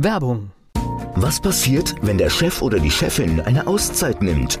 Werbung. Was passiert, wenn der Chef oder die Chefin eine Auszeit nimmt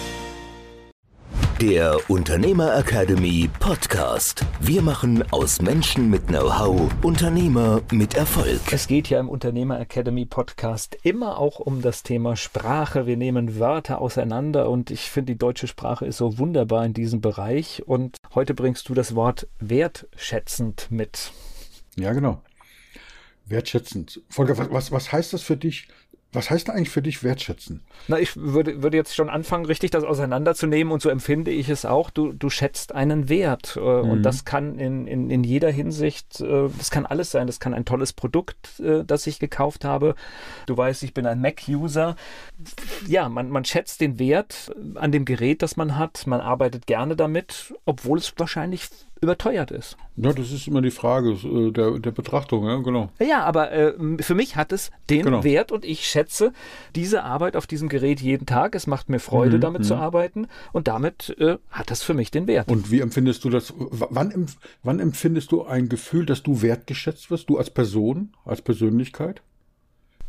der Unternehmer Academy Podcast. Wir machen aus Menschen mit Know-how Unternehmer mit Erfolg. Es geht ja im Unternehmer Academy Podcast immer auch um das Thema Sprache. Wir nehmen Wörter auseinander und ich finde, die deutsche Sprache ist so wunderbar in diesem Bereich. Und heute bringst du das Wort wertschätzend mit. Ja, genau. Wertschätzend. Volker, was, was heißt das für dich, was heißt eigentlich für dich wertschätzen? Na, ich würde, würde jetzt schon anfangen, richtig das auseinanderzunehmen und so empfinde ich es auch. Du, du schätzt einen Wert äh, mhm. und das kann in, in, in jeder Hinsicht, äh, das kann alles sein. Das kann ein tolles Produkt, äh, das ich gekauft habe. Du weißt, ich bin ein Mac-User. Ja, man, man schätzt den Wert an dem Gerät, das man hat. Man arbeitet gerne damit, obwohl es wahrscheinlich überteuert ist. Ja, das ist immer die Frage äh, der, der Betrachtung, ja, genau. Ja, aber äh, für mich hat es den genau. Wert und ich schätze diese Arbeit auf diesem Gerät jeden Tag. Es macht mir Freude, mhm, damit zu mhm. arbeiten und damit äh, hat es für mich den Wert. Und wie empfindest du das? Wann, wann empfindest du ein Gefühl, dass du wertgeschätzt wirst, du als Person, als Persönlichkeit?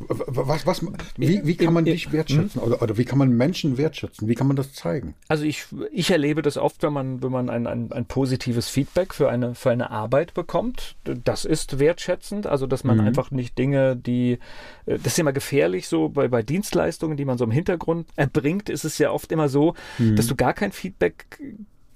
Was, was, wie, wie kann man dich wertschätzen hm? oder, oder wie kann man Menschen wertschätzen? Wie kann man das zeigen? Also ich, ich erlebe das oft, wenn man, wenn man ein, ein, ein positives Feedback für eine, für eine Arbeit bekommt. Das ist wertschätzend. Also dass man mhm. einfach nicht Dinge, die, äh, das ist immer gefährlich so bei, bei Dienstleistungen, die man so im Hintergrund erbringt, ist es ja oft immer so, mhm. dass du gar kein Feedback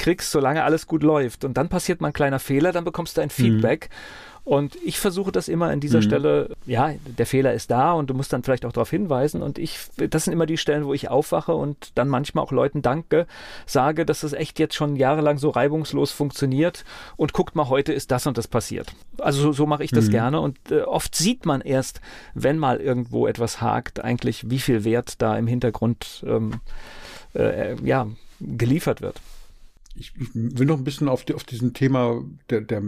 kriegst, solange alles gut läuft. Und dann passiert mal ein kleiner Fehler, dann bekommst du ein Feedback. Mhm und ich versuche das immer an dieser mhm. Stelle, ja, der Fehler ist da und du musst dann vielleicht auch darauf hinweisen. Und ich, das sind immer die Stellen, wo ich aufwache und dann manchmal auch Leuten danke, sage, dass es echt jetzt schon jahrelang so reibungslos funktioniert und guckt mal, heute ist das und das passiert. Also so, so mache ich das mhm. gerne und äh, oft sieht man erst, wenn mal irgendwo etwas hakt, eigentlich, wie viel Wert da im Hintergrund ähm, äh, ja, geliefert wird. Ich, will noch ein bisschen auf, die, auf diesem Thema der, der,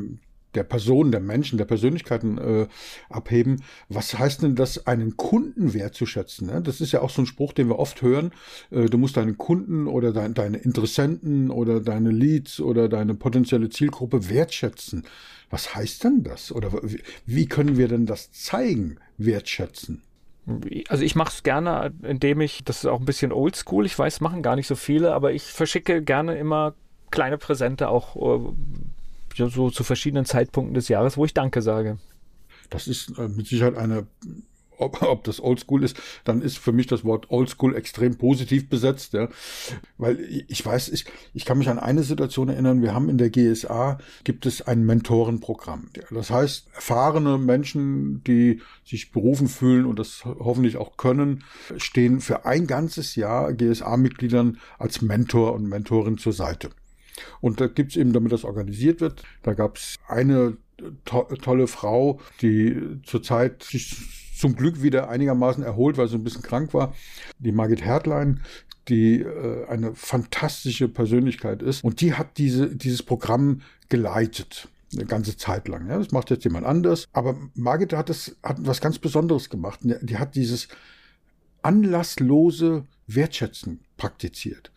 der Personen, der Menschen, der Persönlichkeiten äh, abheben. Was heißt denn das, einen Kunden wertzuschätzen? Ne? Das ist ja auch so ein Spruch, den wir oft hören. Äh, du musst deinen Kunden oder dein, deine Interessenten oder deine Leads oder deine potenzielle Zielgruppe wertschätzen. Was heißt denn das? Oder wie, wie können wir denn das zeigen, wertschätzen? Also ich mache es gerne, indem ich, das ist auch ein bisschen oldschool, ich weiß, machen gar nicht so viele, aber ich verschicke gerne immer kleine Präsente auch äh, so zu verschiedenen Zeitpunkten des Jahres, wo ich Danke sage. Das ist äh, mit Sicherheit eine ob, ob das Oldschool ist, dann ist für mich das Wort Oldschool extrem positiv besetzt, ja. Weil ich weiß, ich, ich kann mich an eine Situation erinnern, wir haben in der GSA, gibt es ein Mentorenprogramm. Das heißt, erfahrene Menschen, die sich berufen fühlen und das hoffentlich auch können, stehen für ein ganzes Jahr GSA-Mitgliedern als Mentor und Mentorin zur Seite. Und da gibt's eben, damit das organisiert wird, da gab's eine to tolle Frau, die zurzeit sich zum Glück wieder einigermaßen erholt, weil sie ein bisschen krank war, die Margit Hertlein, die äh, eine fantastische Persönlichkeit ist. Und die hat diese, dieses Programm geleitet eine ganze Zeit lang. Ja, das macht jetzt jemand anders. Aber Margit hat das, hat was ganz Besonderes gemacht. Die hat dieses anlasslose Wertschätzen praktiziert.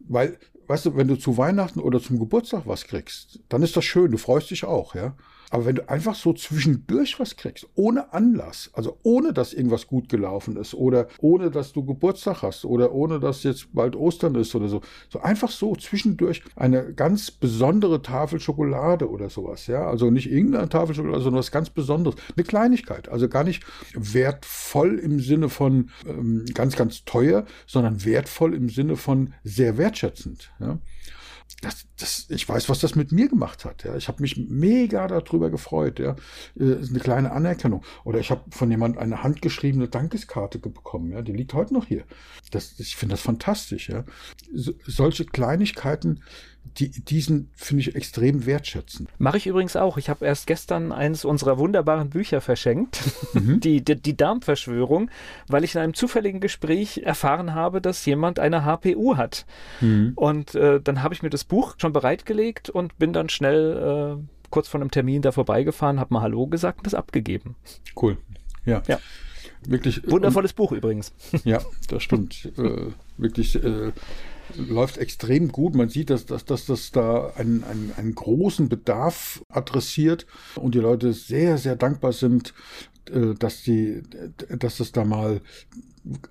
Weil weißt du, wenn du zu Weihnachten oder zum Geburtstag was kriegst, dann ist das schön, du freust dich auch, ja. Aber wenn du einfach so zwischendurch was kriegst, ohne Anlass, also ohne dass irgendwas gut gelaufen ist oder ohne dass du Geburtstag hast oder ohne dass jetzt bald Ostern ist oder so, so einfach so zwischendurch eine ganz besondere Tafel Schokolade oder sowas, ja, also nicht irgendeine Tafel Schokolade, sondern was ganz Besonderes, eine Kleinigkeit, also gar nicht wertvoll im Sinne von ähm, ganz, ganz teuer, sondern wertvoll im Sinne von sehr wertschätzend, ja das, das, ich weiß, was das mit mir gemacht hat. Ja. Ich habe mich mega darüber gefreut. Ja. Äh, eine kleine Anerkennung. Oder ich habe von jemand eine handgeschriebene Dankeskarte bekommen. Ja. Die liegt heute noch hier. Das, ich finde das fantastisch. Ja. So, solche Kleinigkeiten die, diesen finde ich extrem wertschätzend. Mache ich übrigens auch. Ich habe erst gestern eines unserer wunderbaren Bücher verschenkt, mhm. die, die, die, Darmverschwörung, weil ich in einem zufälligen Gespräch erfahren habe, dass jemand eine HPU hat. Mhm. Und äh, dann habe ich mir das Buch schon bereitgelegt und bin dann schnell äh, kurz vor einem Termin da vorbeigefahren, habe mal Hallo gesagt und das abgegeben. Cool. Ja. ja. Wirklich. Äh, Wundervolles und, Buch übrigens. Ja, das stimmt. äh, wirklich äh, läuft extrem gut. Man sieht, dass, dass, dass das da einen, einen, einen großen Bedarf adressiert und die Leute sehr, sehr dankbar sind, äh, dass, die, dass das da mal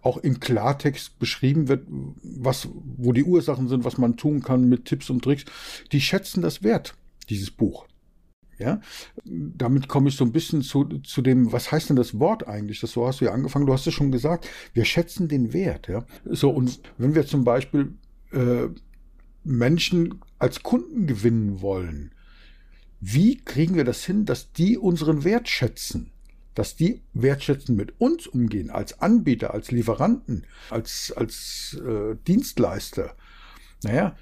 auch im Klartext beschrieben wird, was, wo die Ursachen sind, was man tun kann mit Tipps und Tricks. Die schätzen das wert, dieses Buch. Ja, damit komme ich so ein bisschen zu, zu dem, was heißt denn das Wort eigentlich? Das so hast du ja angefangen, du hast es schon gesagt. Wir schätzen den Wert, ja. So, und wenn wir zum Beispiel äh, Menschen als Kunden gewinnen wollen, wie kriegen wir das hin, dass die unseren Wert schätzen? Dass die wertschätzen mit uns umgehen, als Anbieter, als Lieferanten, als, als äh, Dienstleister. Naja,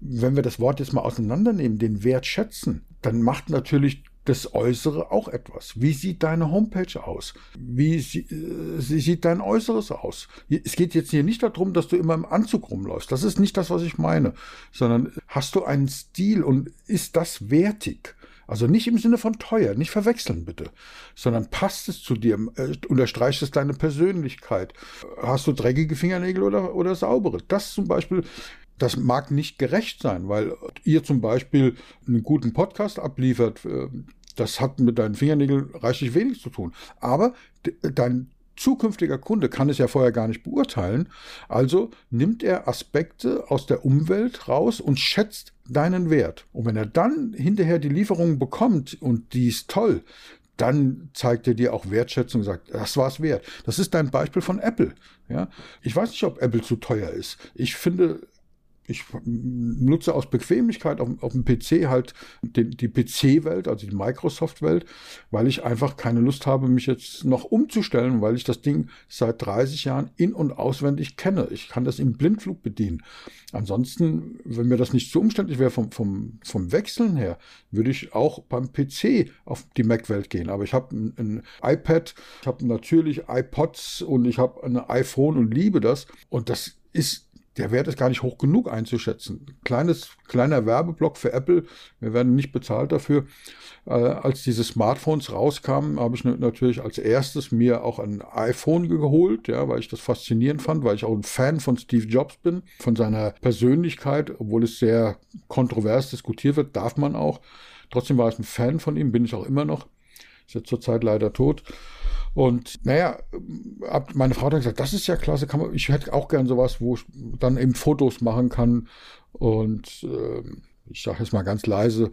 wenn wir das Wort jetzt mal auseinandernehmen, den Wert schätzen, dann macht natürlich das Äußere auch etwas. Wie sieht deine Homepage aus? Wie sie, äh, sieht dein Äußeres aus? Es geht jetzt hier nicht darum, dass du immer im Anzug rumläufst. Das ist nicht das, was ich meine, sondern hast du einen Stil und ist das wertig? Also nicht im Sinne von teuer, nicht verwechseln bitte, sondern passt es zu dir, äh, unterstreicht es deine Persönlichkeit. Hast du dreckige Fingernägel oder, oder saubere? Das zum Beispiel das mag nicht gerecht sein, weil ihr zum Beispiel einen guten Podcast abliefert. Äh, das hat mit deinen Fingernägeln reichlich wenig zu tun. Aber dein zukünftiger Kunde kann es ja vorher gar nicht beurteilen. Also nimmt er Aspekte aus der Umwelt raus und schätzt deinen Wert. Und wenn er dann hinterher die Lieferung bekommt und die ist toll, dann zeigt er dir auch Wertschätzung und sagt, das war es wert. Das ist dein Beispiel von Apple. Ja, ich weiß nicht, ob Apple zu teuer ist. Ich finde, ich nutze aus Bequemlichkeit auf, auf dem PC halt den, die PC-Welt, also die Microsoft-Welt, weil ich einfach keine Lust habe, mich jetzt noch umzustellen, weil ich das Ding seit 30 Jahren in- und auswendig kenne. Ich kann das im Blindflug bedienen. Ansonsten, wenn mir das nicht zu umständlich wäre vom, vom, vom Wechseln her, würde ich auch beim PC auf die Mac-Welt gehen. Aber ich habe ein, ein iPad, ich habe natürlich iPods und ich habe ein iPhone und liebe das. Und das ist der Wert ist gar nicht hoch genug einzuschätzen. Kleines, kleiner Werbeblock für Apple, wir werden nicht bezahlt dafür. Äh, als diese Smartphones rauskamen, habe ich natürlich als erstes mir auch ein iPhone geholt, ja, weil ich das faszinierend fand, weil ich auch ein Fan von Steve Jobs bin, von seiner Persönlichkeit, obwohl es sehr kontrovers diskutiert wird, darf man auch. Trotzdem war ich ein Fan von ihm, bin ich auch immer noch. Ist jetzt zurzeit leider tot. Und naja, meine Frau hat gesagt, das ist ja klasse, man, ich hätte auch gern sowas, wo ich dann eben Fotos machen kann. Und äh, ich sage jetzt mal ganz leise,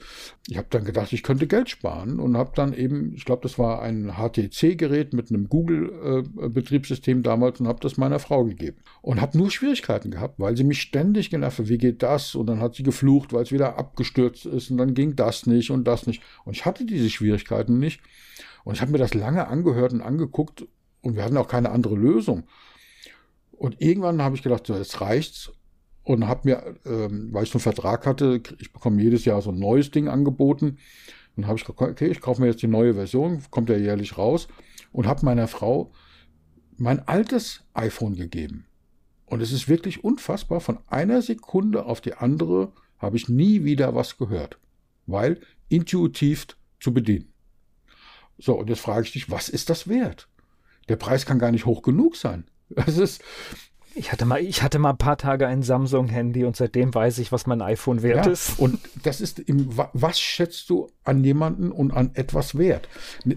ich habe dann gedacht, ich könnte Geld sparen und habe dann eben, ich glaube, das war ein HTC-Gerät mit einem Google-Betriebssystem äh, damals und habe das meiner Frau gegeben. Und habe nur Schwierigkeiten gehabt, weil sie mich ständig genervt hat, wie geht das? Und dann hat sie geflucht, weil es wieder abgestürzt ist und dann ging das nicht und das nicht. Und ich hatte diese Schwierigkeiten nicht. Und ich habe mir das lange angehört und angeguckt und wir hatten auch keine andere Lösung. Und irgendwann habe ich gedacht, so, jetzt reicht's. Und habe mir, ähm, weil ich so einen Vertrag hatte, ich bekomme jedes Jahr so ein neues Ding angeboten. Und habe ich gesagt, okay, ich kaufe mir jetzt die neue Version, kommt ja jährlich raus. Und habe meiner Frau mein altes iPhone gegeben. Und es ist wirklich unfassbar. Von einer Sekunde auf die andere habe ich nie wieder was gehört. Weil intuitiv zu bedienen. So, und jetzt frage ich dich, was ist das wert? Der Preis kann gar nicht hoch genug sein. Das ist. Ich hatte mal, ich hatte mal ein paar Tage ein Samsung-Handy und seitdem weiß ich, was mein iPhone wert ja, ist. Und das ist im, was schätzt du an jemanden und an etwas wert?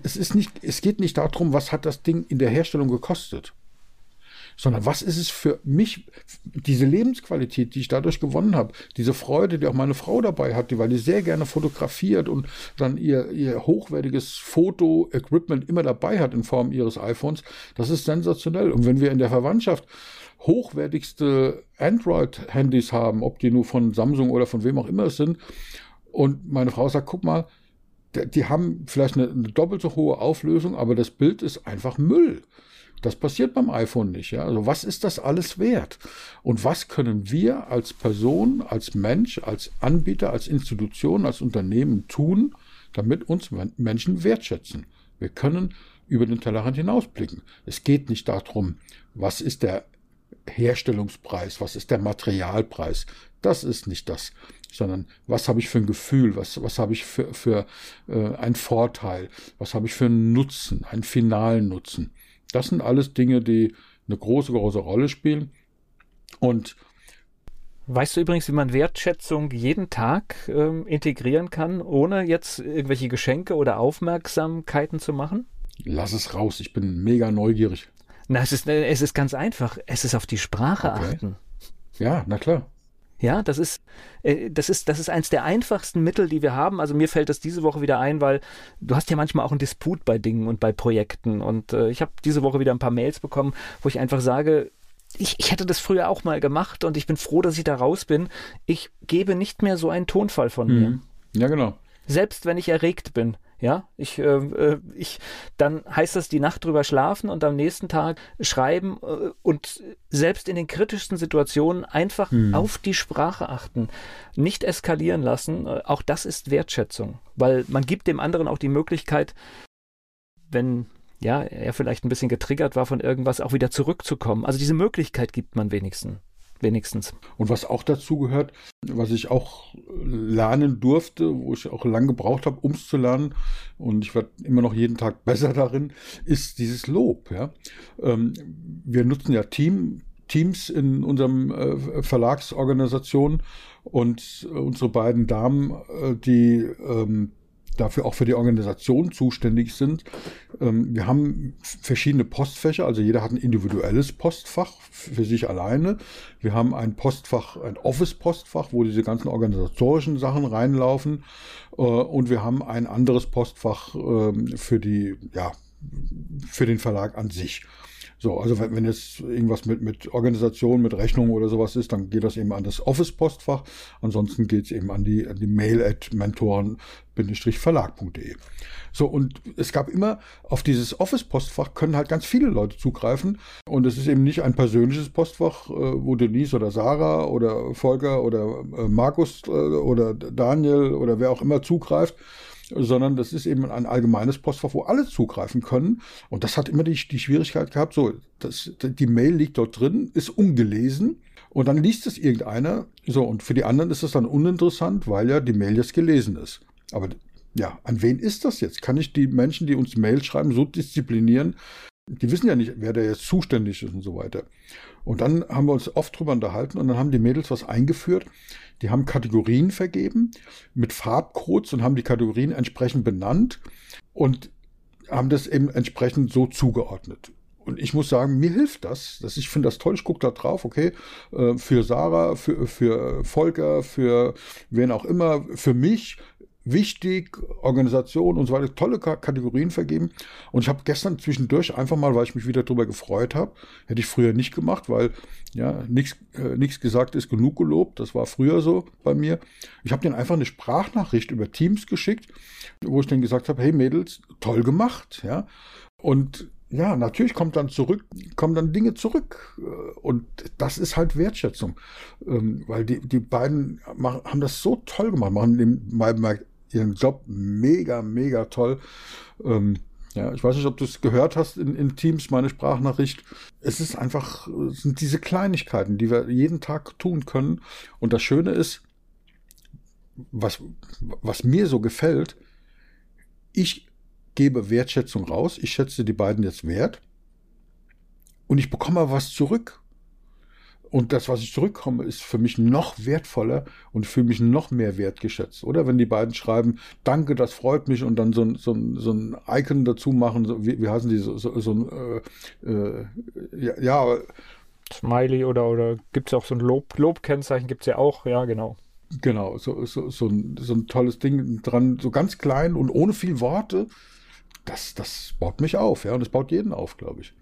Es ist nicht, es geht nicht darum, was hat das Ding in der Herstellung gekostet sondern was ist es für mich, diese Lebensqualität, die ich dadurch gewonnen habe, diese Freude, die auch meine Frau dabei hatte, weil die sehr gerne fotografiert und dann ihr, ihr hochwertiges Foto-Equipment immer dabei hat in Form ihres iPhones, das ist sensationell. Und wenn wir in der Verwandtschaft hochwertigste Android-Handys haben, ob die nur von Samsung oder von wem auch immer es sind, und meine Frau sagt, guck mal, die haben vielleicht eine, eine doppelt so hohe Auflösung, aber das Bild ist einfach Müll. Das passiert beim iPhone nicht. Ja? Also was ist das alles wert? Und was können wir als Person, als Mensch, als Anbieter, als Institution, als Unternehmen tun, damit uns Menschen wertschätzen? Wir können über den Tellerrand hinausblicken. Es geht nicht darum, was ist der Herstellungspreis, was ist der Materialpreis. Das ist nicht das, sondern was habe ich für ein Gefühl, was, was habe ich für, für äh, einen Vorteil, was habe ich für einen Nutzen, einen finalen Nutzen. Das sind alles Dinge, die eine große, große Rolle spielen. Und Weißt du übrigens, wie man Wertschätzung jeden Tag ähm, integrieren kann, ohne jetzt irgendwelche Geschenke oder Aufmerksamkeiten zu machen? Lass es raus, ich bin mega neugierig. Na, es ist, es ist ganz einfach. Es ist auf die Sprache okay. achten. Ja, na klar. Ja, das ist, äh, das ist, das ist eins der einfachsten Mittel, die wir haben. Also mir fällt das diese Woche wieder ein, weil du hast ja manchmal auch einen Disput bei Dingen und bei Projekten. Und äh, ich habe diese Woche wieder ein paar Mails bekommen, wo ich einfach sage, ich, ich hätte das früher auch mal gemacht und ich bin froh, dass ich da raus bin. Ich gebe nicht mehr so einen Tonfall von mhm. mir. Ja, genau. Selbst wenn ich erregt bin. Ja, ich, äh, äh, ich, dann heißt das die Nacht drüber schlafen und am nächsten Tag schreiben äh, und selbst in den kritischsten Situationen einfach hm. auf die Sprache achten, nicht eskalieren lassen. Äh, auch das ist Wertschätzung, weil man gibt dem anderen auch die Möglichkeit, wenn ja, er vielleicht ein bisschen getriggert war von irgendwas, auch wieder zurückzukommen. Also diese Möglichkeit gibt man wenigstens wenigstens. Und was auch dazu gehört, was ich auch lernen durfte, wo ich auch lange gebraucht habe, um es zu lernen, und ich werde immer noch jeden Tag besser darin, ist dieses Lob. Ja? Ähm, wir nutzen ja Team, Teams in unserem äh, Verlagsorganisation und äh, unsere beiden Damen, äh, die ähm, dafür auch für die Organisation zuständig sind. Ähm, wir haben verschiedene Postfächer, also jeder hat ein individuelles Postfach für sich alleine. Wir haben ein Postfach, ein Office-Postfach, wo diese ganzen organisatorischen Sachen reinlaufen. Äh, und wir haben ein anderes Postfach ähm, für die, ja, für den Verlag an sich. So, also wenn, wenn jetzt irgendwas mit, mit Organisation, mit Rechnung oder sowas ist, dann geht das eben an das Office-Postfach. Ansonsten geht es eben an die, an die Mail at mentoren-verlag.de. So, und es gab immer, auf dieses Office-Postfach können halt ganz viele Leute zugreifen. Und es ist eben nicht ein persönliches Postfach, äh, wo Denise oder Sarah oder Volker oder äh, Markus äh, oder Daniel oder wer auch immer zugreift, sondern das ist eben ein allgemeines Postfach, wo alle zugreifen können. Und das hat immer die, die Schwierigkeit gehabt, so, das, die Mail liegt dort drin, ist ungelesen. Und dann liest es irgendeiner. So, und für die anderen ist es dann uninteressant, weil ja die Mail jetzt gelesen ist. Aber ja, an wen ist das jetzt? Kann ich die Menschen, die uns Mail schreiben, so disziplinieren? Die wissen ja nicht, wer da jetzt zuständig ist und so weiter. Und dann haben wir uns oft drüber unterhalten und dann haben die Mädels was eingeführt. Die haben Kategorien vergeben mit Farbcodes und haben die Kategorien entsprechend benannt und haben das eben entsprechend so zugeordnet. Und ich muss sagen, mir hilft das. das ich finde das toll. Ich gucke da drauf, okay, äh, für Sarah, für, für Volker, für wen auch immer, für mich wichtig, Organisation und so weiter, tolle Kategorien vergeben. Und ich habe gestern zwischendurch einfach mal, weil ich mich wieder darüber gefreut habe, hätte ich früher nicht gemacht, weil ja nichts äh, nichts gesagt ist genug gelobt. Das war früher so bei mir. Ich habe denen einfach eine Sprachnachricht über Teams geschickt, wo ich dann gesagt habe, hey Mädels, toll gemacht, ja. Und ja, natürlich kommt dann zurück, kommen dann Dinge zurück. Und das ist halt Wertschätzung. Ähm, weil die, die beiden machen, haben das so toll gemacht, machen den, ihren Job mega, mega toll. Ähm, ja, ich weiß nicht, ob du es gehört hast in, in Teams, meine Sprachnachricht. Es ist einfach, es sind diese Kleinigkeiten, die wir jeden Tag tun können. Und das Schöne ist, was, was mir so gefällt, ich gebe Wertschätzung raus, ich schätze die beiden jetzt wert und ich bekomme was zurück. Und das, was ich zurückkomme, ist für mich noch wertvoller und fühle mich noch mehr wertgeschätzt. Oder wenn die beiden schreiben, danke, das freut mich und dann so ein, so ein, so ein Icon dazu machen, so, wie, wie heißen die, so, so, so ein, äh, äh, ja, ja. Smiley oder, oder gibt es auch so ein Lob, Lobkennzeichen, gibt es ja auch, ja, genau. Genau, so, so, so, ein, so ein tolles Ding dran, so ganz klein und ohne viel Worte. Das, das baut mich auf, ja, und das baut jeden auf, glaube ich.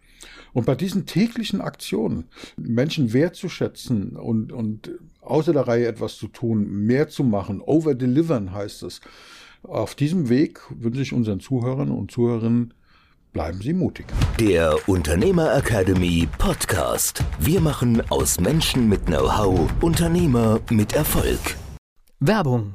Und bei diesen täglichen Aktionen, Menschen wertzuschätzen und, und außer der Reihe etwas zu tun, mehr zu machen, overdelivern heißt es. Auf diesem Weg wünsche ich unseren Zuhörern und Zuhörerinnen bleiben Sie mutig. Der Unternehmer Academy Podcast. Wir machen aus Menschen mit Know-how Unternehmer mit Erfolg. Werbung.